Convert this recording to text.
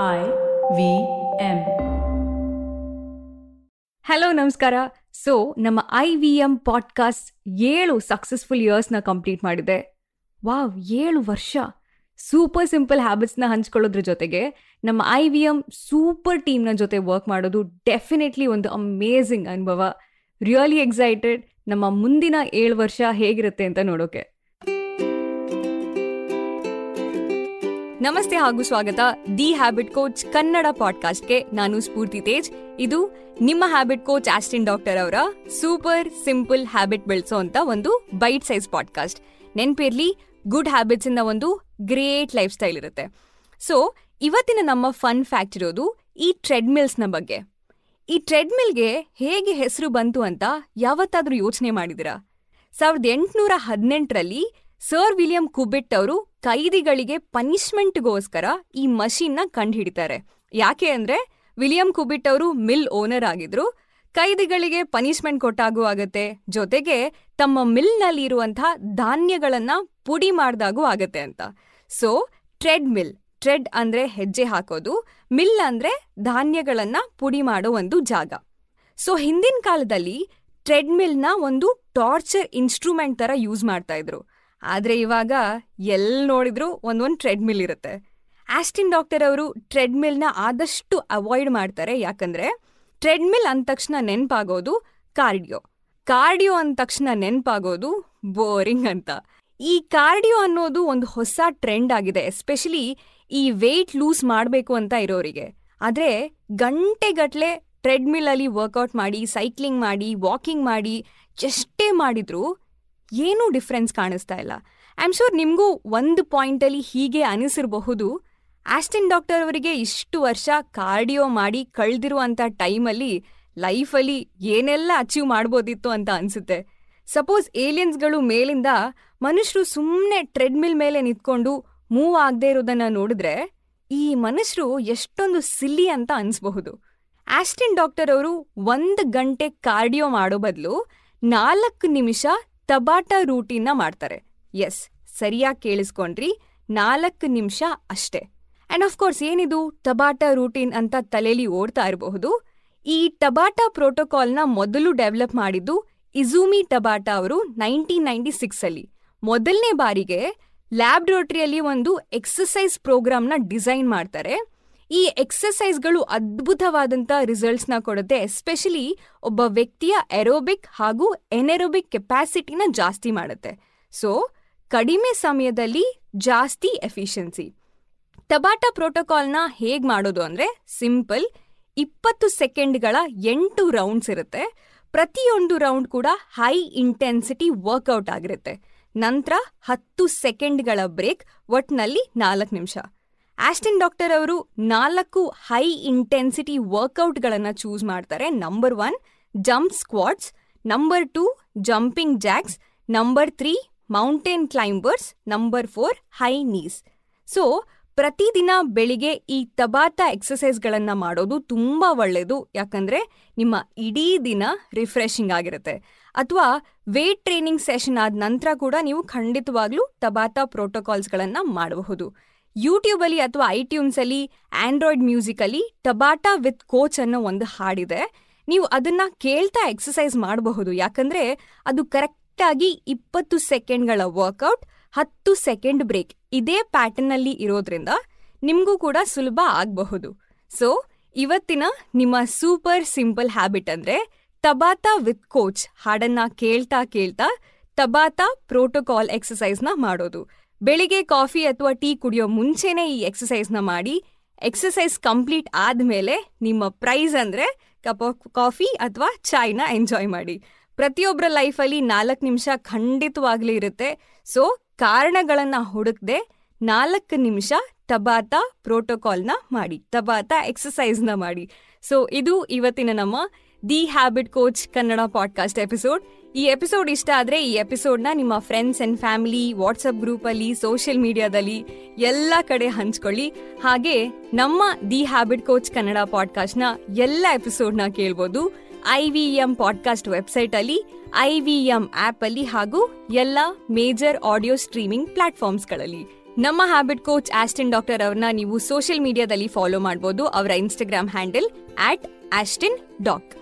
I V M. Hello, ನಮಸ್ಕಾರ. So, ನಮ್ಮ I V M podcast ಏಳು ಸಕ್ಸಸ್ಫುಲ್ ಇಯರ್ಸ್ನ ಕಂಪ್ಲೀಟ್ ಮಾಡಿದೆ. ವಾವ್, ಏಳು ವರ್ಷ. ಸೂಪರ್ ಸಿಂಪಲ್ ಹ್ಯಾಬಿಟ್ಸ್ನ ಹಂಚ್ಕೊಳ್ಳೋದ್ರ ಜೊತೆಗೆ ನಮ್ಮ ಐ ವಿ ಎಂ ಸೂಪರ್ ಟೀಮ್ನ ಜೊತೆ ವರ್ಕ್ ಮಾಡೋದು ಡೆಫಿನೆಟ್ಲಿ ಒಂದು ಅಮೇಝಿಂಗ್ ಅನುಭವ. ರಿಯಲಿ ಎಕ್ಸೈಟೆಡ್ ನಮ್ಮ ಮುಂದಿನ ಏಳು ವರ್ಷ ಹೇಗಿರುತ್ತೆ ಅಂತ ನೋಡೋಕೆ. ನಮಸ್ತೆ ಹಾಗೂ ಸ್ವಾಗತ ದಿ ಹ್ಯಾಬಿಟ್ ಕೋಚ್ ಕನ್ನಡ ಪಾಡ್ಕಾಸ್ಟ್ಗೆ. ನಾನು ಸ್ಫೂರ್ತಿ ತೇಜ್. ಇದು ನಿಮ್ಮ ಹ್ಯಾಬಿಟ್ ಕೋಚ್ ಆಸ್ಟಿನ್ ಡಾಕ್ಟರ್ ಅವರ ಸೂಪರ್ ಸಿಂಪಲ್ ಹ್ಯಾಬಿಟ್ ಬೆಳೆಸೋ ಅಂತ ಒಂದು ಬೈಟ್ ಸೈಜ್ ಪಾಡ್ಕಾಸ್ಟ್. ನೆನ್ಪಿರ್ಲಿ, ಗುಡ್ ಹ್ಯಾಬಿಟ್ಸ್ ಇಂದ ಒಂದು ಗ್ರೇಟ್ ಲೈಫ್ ಸ್ಟೈಲ್ ಇರುತ್ತೆ. ಸೊ, ಇವತ್ತಿನ ನಮ್ಮ ಫನ್ ಫ್ಯಾಕ್ಟ್ ಇರೋದು ಈ ಟ್ರೆಡ್ಮಿಲ್ಸ್ನ ಬಗ್ಗೆ. ಈ ಟ್ರೆಡ್ಮಿಲ್ಗೆ ಹೇಗೆ ಹೆಸರು ಬಂತು ಅಂತ ಯಾವತ್ತಾದ್ರೂ ಯೋಚನೆ ಮಾಡಿದಿರಾ ಸಾವಿರದ ಎಂಟುನೂರ ಹದಿನೆಂಟರಲ್ಲಿ ಸರ್ ವಿಲಿಯಂ ಕುಬಿಟ್ ಅವರು ಕೈದಿಗಳಿಗೆ ಪನಿಷ್ಮೆಂಟ್ಗೋಸ್ಕರ ಈ ಮಷೀನ್ನ ಕಂಡುಹಿಡಿತಾರೆ. ಯಾಕೆ ಅಂದ್ರೆ ವಿಲಿಯಂ ಕುಬಿಟ್ ಅವರು ಮಿಲ್ ಓನರ್ ಆಗಿದ್ರು. ಕೈದಿಗಳಿಗೆ ಪನಿಷ್ಮೆಂಟ್ ಕೊಟ್ಟಾಗೂ ಆಗತ್ತೆ. ಜೊತೆಗೆ ತಮ್ಮ ಮಿಲ್ನಲ್ಲಿ ಇರುವಂತಹ ಧಾನ್ಯಗಳನ್ನ ಪುಡಿ ಮಾಡಿದಾಗೂ ಆಗತ್ತೆ ಅಂತ. ಸೊ, ಟ್ರೆಡ್ ಮಿಲ್, ಟ್ರೆಡ್ ಅಂದ್ರೆ ಹೆಜ್ಜೆ ಹಾಕೋದು, ಮಿಲ್ ಅಂದ್ರೆ ಧಾನ್ಯಗಳನ್ನ ಪುಡಿ ಮಾಡೋ ಒಂದು ಜಾಗ. ಸೊ, ಹಿಂದಿನ ಕಾಲದಲ್ಲಿ ಟ್ರೆಡ್ ಟ್ರೆಡ್ಮಿಲ್ನ ಒಂದು ಟಾರ್ಚರ್ ಇನ್ಸ್ಟ್ರೂಮೆಂಟ್ ತರ ಯೂಸ್ ಮಾಡ್ತಾ ಇದ್ರು. ಆದ್ರೆ ಇವಾಗ ಎಲ್ಲಿ ನೋಡಿದ್ರು ಒಂದೊಂದು ಟ್ರೆಡ್ಮಿಲ್ ಇರುತ್ತೆ. ಆಸ್ಟಿನ್ ಡಾಕ್ಟರ್ ಅವರು ಟ್ರೆಡ್ಮಿಲ್ನ ಆದಷ್ಟು ಅವಾಯ್ಡ್ ಮಾಡ್ತಾರೆ. ಯಾಕಂದ್ರೆ ಟ್ರೆಡ್ಮಿಲ್ ಅಂದ ತಕ್ಷಣ ನೆನಪಾಗೋದು ಕಾರ್ಡಿಯೋ ಕಾರ್ಡಿಯೋ ಅಂದ ತಕ್ಷಣ ನೆನಪಾಗೋದು ಬೋರಿಂಗ್ ಅಂತ. ಈ ಕಾರ್ಡಿಯೋ ಅನ್ನೋದು ಒಂದು ಹೊಸ ಟ್ರೆಂಡ್ ಆಗಿದೆ. ಎಸ್ಪೆಷಲಿ ಈ ವೆಯ್ಟ್ ಲೂಸ್ ಮಾಡಬೇಕು ಅಂತ ಇರೋರಿಗೆ. ಆದ್ರೆ ಗಂಟೆಗಟ್ಲೆ ಟ್ರೆಡ್ಮಿಲ್ ಅಲ್ಲಿ ವರ್ಕೌಟ್ ಮಾಡಿ ಸೈಕ್ಲಿಂಗ್ ಮಾಡಿ ವಾಕಿಂಗ್ ಮಾಡಿ ಎಷ್ಟೇ ಮಾಡಿದ್ರು ಏನೂ ಡಿಫ್ರೆನ್ಸ್ ಕಾಣಿಸ್ತಾ ಇಲ್ಲ. ಐ ಆಮ್ ಶೋರ್ ನಿಮಗೂ ಒಂದು ಪಾಯಿಂಟಲ್ಲಿ ಹೀಗೆ ಅನಿಸಿರಬಹುದು. ಆಸ್ಟಿನ್ ಡಾಕ್ಟರ್ ಅವರಿಗೆ ಇಷ್ಟು ವರ್ಷ ಕಾರ್ಡಿಯೋ ಮಾಡಿ ಕಳೆದಿರುವಂಥ ಟೈಮಲ್ಲಿ ಲೈಫಲ್ಲಿ ಏನೆಲ್ಲ ಅಚೀವ್ ಮಾಡ್ಬೋದಿತ್ತು ಅಂತ ಅನ್ಸುತ್ತೆ. ಸಪೋಸ್ ಏಲಿಯನ್ಸ್ಗಳು ಮೇಲಿಂದ ಮನುಷ್ಯರು ಸುಮ್ಮನೆ ಟ್ರೆಡ್ಮಿಲ್ ಮೇಲೆ ನಿಂತ್ಕೊಂಡು ಮೂವ್ ಆಗದೆ ಇರೋದನ್ನ ನೋಡಿದ್ರೆ ಈ ಮನುಷ್ಯರು ಎಷ್ಟೊಂದು ಸಿಲ್ಲಿ ಅಂತ ಅನ್ಸ್ಬಹುದು. ಆಸ್ಟಿನ್ ಡಾಕ್ಟರ್ ಅವರು ಒಂದು ಗಂಟೆ ಕಾರ್ಡಿಯೋ ಮಾಡೋ ಬದಲು ನಾಲ್ಕು ನಿಮಿಷ ತಬಾಟ ರೂಟೀನ್ನ ಮಾಡ್ತಾರೆ. ಎಸ್, ಸರಿಯಾಗಿ ಕೇಳಿಸ್ಕೊಂಡ್ರಿ, ನಾಲ್ಕು ನಿಮಿಷ ಅಷ್ಟೇ. ಅಂಡ್ ಆಫ್ ಕೋರ್ಸ್ ಏನಿದು? ಟಬಾಟ ರೂಟೀನ್ ಅಂತ ತಲೆಯಲ್ಲಿ ಓಡ್ತಾ ಇರಬಹುದು. ಈ ಟಬಾಟ ಪ್ರೋಟೋಕಾಲ್ನ ಮೊದಲು ಡೆವಲಪ್ ಮಾಡಿದ್ದು ಇಜೂಮಿ ಟಬಾಟ ಅವರು ನೈನ್ಟೀನ್ ನೈನ್ಟಿ ಸಿಕ್ಸಲ್ಲಿ ಮೊದಲನೇ ಬಾರಿಗೆ ಲ್ಯಾಬ್ರೋಟರಿಯಲ್ಲಿ ಒಂದು ಎಕ್ಸಸೈಸ್ ಪ್ರೋಗ್ರಾಮ್ನ ಡಿಸೈನ್ ಮಾಡ್ತಾರೆ. ಈ ಎಕ್ಸಸೈಸ್ಗಳು ಅದ್ಭುತವಾದಂಥ ರಿಸಲ್ಟ್ಸ್ನ ಕೊಡುತ್ತೆ. ಎಸ್ಪೆಷಲಿ ಒಬ್ಬ ವ್ಯಕ್ತಿಯ ಎರೋಬಿಕ್ ಹಾಗೂ ಎನೆರೋಬಿಕ್ ಕೆಪಾಸಿಟಿನ ಜಾಸ್ತಿ ಮಾಡುತ್ತೆ. ಸೊ ಕಡಿಮೆ ಸಮಯದಲ್ಲಿ ಜಾಸ್ತಿ ಎಫಿಷಿಯನ್ಸಿ ಟಬಾಟ ಪ್ರೋಟೋಕಾಲ್ನ ಹೇಗೆ ಮಾಡೋದು ಅಂದರೆ ಸಿಂಪಲ್ ಇಪ್ಪತ್ತು ಸೆಕೆಂಡ್ಗಳ ಎಂಟು ರೌಂಡ್ಸ್ ಇರುತ್ತೆ. ಪ್ರತಿಯೊಂದು ರೌಂಡ್ ಕೂಡ ಹೈ ಇಂಟೆನ್ಸಿಟಿ ವರ್ಕೌಟ್ ಆಗಿರುತ್ತೆ. ನಂತರ ಹತ್ತು ಸೆಕೆಂಡ್ಗಳ ಬ್ರೇಕ್ ಒಟ್ನಲ್ಲಿ ನಾಲ್ಕು ನಿಮಿಷ. ಆಸ್ಟಿನ್ ಡಾಕ್ಟರ್ ಅವರು ನಾಲ್ಕು ಹೈ ಇಂಟೆನ್ಸಿಟಿ ವರ್ಕೌಟ್ಗಳನ್ನು ಚೂಸ್ ಮಾಡ್ತಾರೆ. Number one, jump squats. Number two, jumping jacks. Number three, mountain climbers. Number four, high knees. So, ಪ್ರತಿದಿನ ಬೆಳಿಗ್ಗೆ ಈ ತಬಾತ ಎಕ್ಸಸೈಸ್ಗಳನ್ನು ಮಾಡೋದು ತುಂಬ ಒಳ್ಳೆಯದು ಯಾಕಂದರೆ ನಿಮ್ಮ ಇಡೀ ದಿನ ರಿಫ್ರೆಶಿಂಗ್ ಆಗಿರುತ್ತೆ. ಅಥವಾ ವೇಟ್ ಟ್ರೈನಿಂಗ್ ಸೆಷನ್ ಆದ ನಂತರ ಕೂಡ ನೀವು ಖಂಡಿತವಾಗ್ಲೂ ತಬಾತ ಪ್ರೋಟೋಕಾಲ್ಸ್ಗಳನ್ನು ಮಾಡಬಹುದು. ಯೂಟ್ಯೂಬಲ್ಲಿ ಅಥವಾ ಐಟ್ಯೂನ್ಸಲ್ಲಿ ಆಂಡ್ರಾಯ್ಡ್ ಮ್ಯೂಸಿಕಲ್ಲಿ ಟಬಾಟಾ ವಿತ್ ಕೋಚ್ ಅನ್ನೋ ಒಂದು ಹಾಡಿದೆ. ನೀವು ಅದನ್ನ ಕೇಳ್ತಾ ಎಕ್ಸಸೈಸ್ ಮಾಡಬಹುದು. ಯಾಕಂದ್ರೆ ಅದು ಕರೆಕ್ಟಾಗಿ ಇಪ್ಪತ್ತು ಸೆಕೆಂಡ್ಗಳ ವರ್ಕೌಟ್, ಹತ್ತು ಸೆಕೆಂಡ್ ಬ್ರೇಕ್ ಇದೇ ಪ್ಯಾಟರ್ನಲ್ಲಿ ಇರೋದ್ರಿಂದ ನಿಮಗೂ ಕೂಡ ಸುಲಭ ಆಗಬಹುದು. ಸೊ, ಇವತ್ತಿನ ನಿಮ್ಮ ಸೂಪರ್ ಸಿಂಪಲ್ ಹ್ಯಾಬಿಟ್ ಅಂದ್ರೆ ತಬಾತಾ ವಿತ್ ಕೋಚ್ ಹಾಡನ್ನ ಕೇಳ್ತಾ ಕೇಳ್ತಾ ತಬಾತಾ ಪ್ರೋಟೋಕಾಲ್ ಎಕ್ಸಸೈಸ್ನ ಮಾಡೋದು. ಬೆಳಿಗ್ಗೆ ಕಾಫಿ ಅಥವಾ ಟೀ ಕುಡಿಯೋ ಮುಂಚೆನೇ ಈ ಎಕ್ಸಸೈಸ್ನ ಮಾಡಿ. ಎಕ್ಸಸೈಸ್ ಕಂಪ್ಲೀಟ್ ಆದ್ಮೇಲೆ ನಿಮ್ಮ ಪ್ರೈಸ್ ಅಂದ್ರೆ ಕಪ್ ಆಫ್ ಕಾಫಿ ಅಥವಾ ಚಾಯ್ನ ಎಂಜಾಯ್ ಮಾಡಿ. ಪ್ರತಿಯೊಬ್ಬರ ಲೈಫಲ್ಲಿ ನಾಲ್ಕು ನಿಮಿಷ ಖಂಡಿತವಾಗ್ಲೂ ಇರುತ್ತೆ. ಸೊ ಕಾರಣಗಳನ್ನ ಹುಡುಕದೆ ನಾಲ್ಕು ನಿಮಿಷ ತಬಾತ ಪ್ರೋಟೋಕಾಲ್ನ ಮಾಡಿ. ತಬಾತ ಎಕ್ಸಸೈಸ್ನ ಮಾಡಿ. ಸೊ ಇದು ಇವತ್ತಿನ ನಮ್ಮ the habit coach Kannada podcast episode ಈ ಎಪಿಸೋಡ್ ಇಷ್ಟ ಆದ್ರೆ ಈ ಎಪಿಸೋಡ್ನ ನಿಮ್ಮ ಫ್ರೆಂಡ್ಸ್ ಅಂಡ್ ಫ್ಯಾಮಿಲಿ ವಾಟ್ಸಪ್ ಗ್ರೂಪಲ್ಲಿ ಸೋಷಿಯಲ್ ಮೀಡಿಯಾದಲ್ಲಿ ಎಲ್ಲ ಕಡೆ ಹಂಚ್ಕೊಳ್ಳಿ. ಹಾಗೆ ನಮ್ಮ ದಿ ಹ್ಯಾಬಿಟ್ ಕೋಚ್ ಕನ್ನಡ ಪಾಡ್ಕಾಸ್ಟ್ನ ಎಲ್ಲ ಎಪಿಸೋಡ್ನ ಕೇಳ್ಬೋದು. ಐ ವಿ ಎಂ ಪಾಡ್ಕಾಸ್ಟ್ ವೆಬ್ಸೈಟಲ್ಲಿ ಐ ವಿ ಎಂ ಆ್ಯಪಲ್ಲಿ ಹಾಗೂ ಎಲ್ಲ ಮೇಜರ್ ಆಡಿಯೋ ಸ್ಟ್ರೀಮಿಂಗ್ ಪ್ಲಾಟ್ಫಾರ್ಮ್ಸ್ಗಳಲ್ಲಿ ನಮ್ಮ ಹ್ಯಾಬಿಟ್ ಕೋಚ್ ಆಸ್ಟಿನ್ ಡಾಕ್ಟರ್ ಅವ್ರನ್ನ ನೀವು ಸೋಷಿಯಲ್ ಮೀಡಿಯಾದಲ್ಲಿ ಫಾಲೋ ಮಾಡಬಹುದು ಅವರ Instagram handle at Ashdin Doc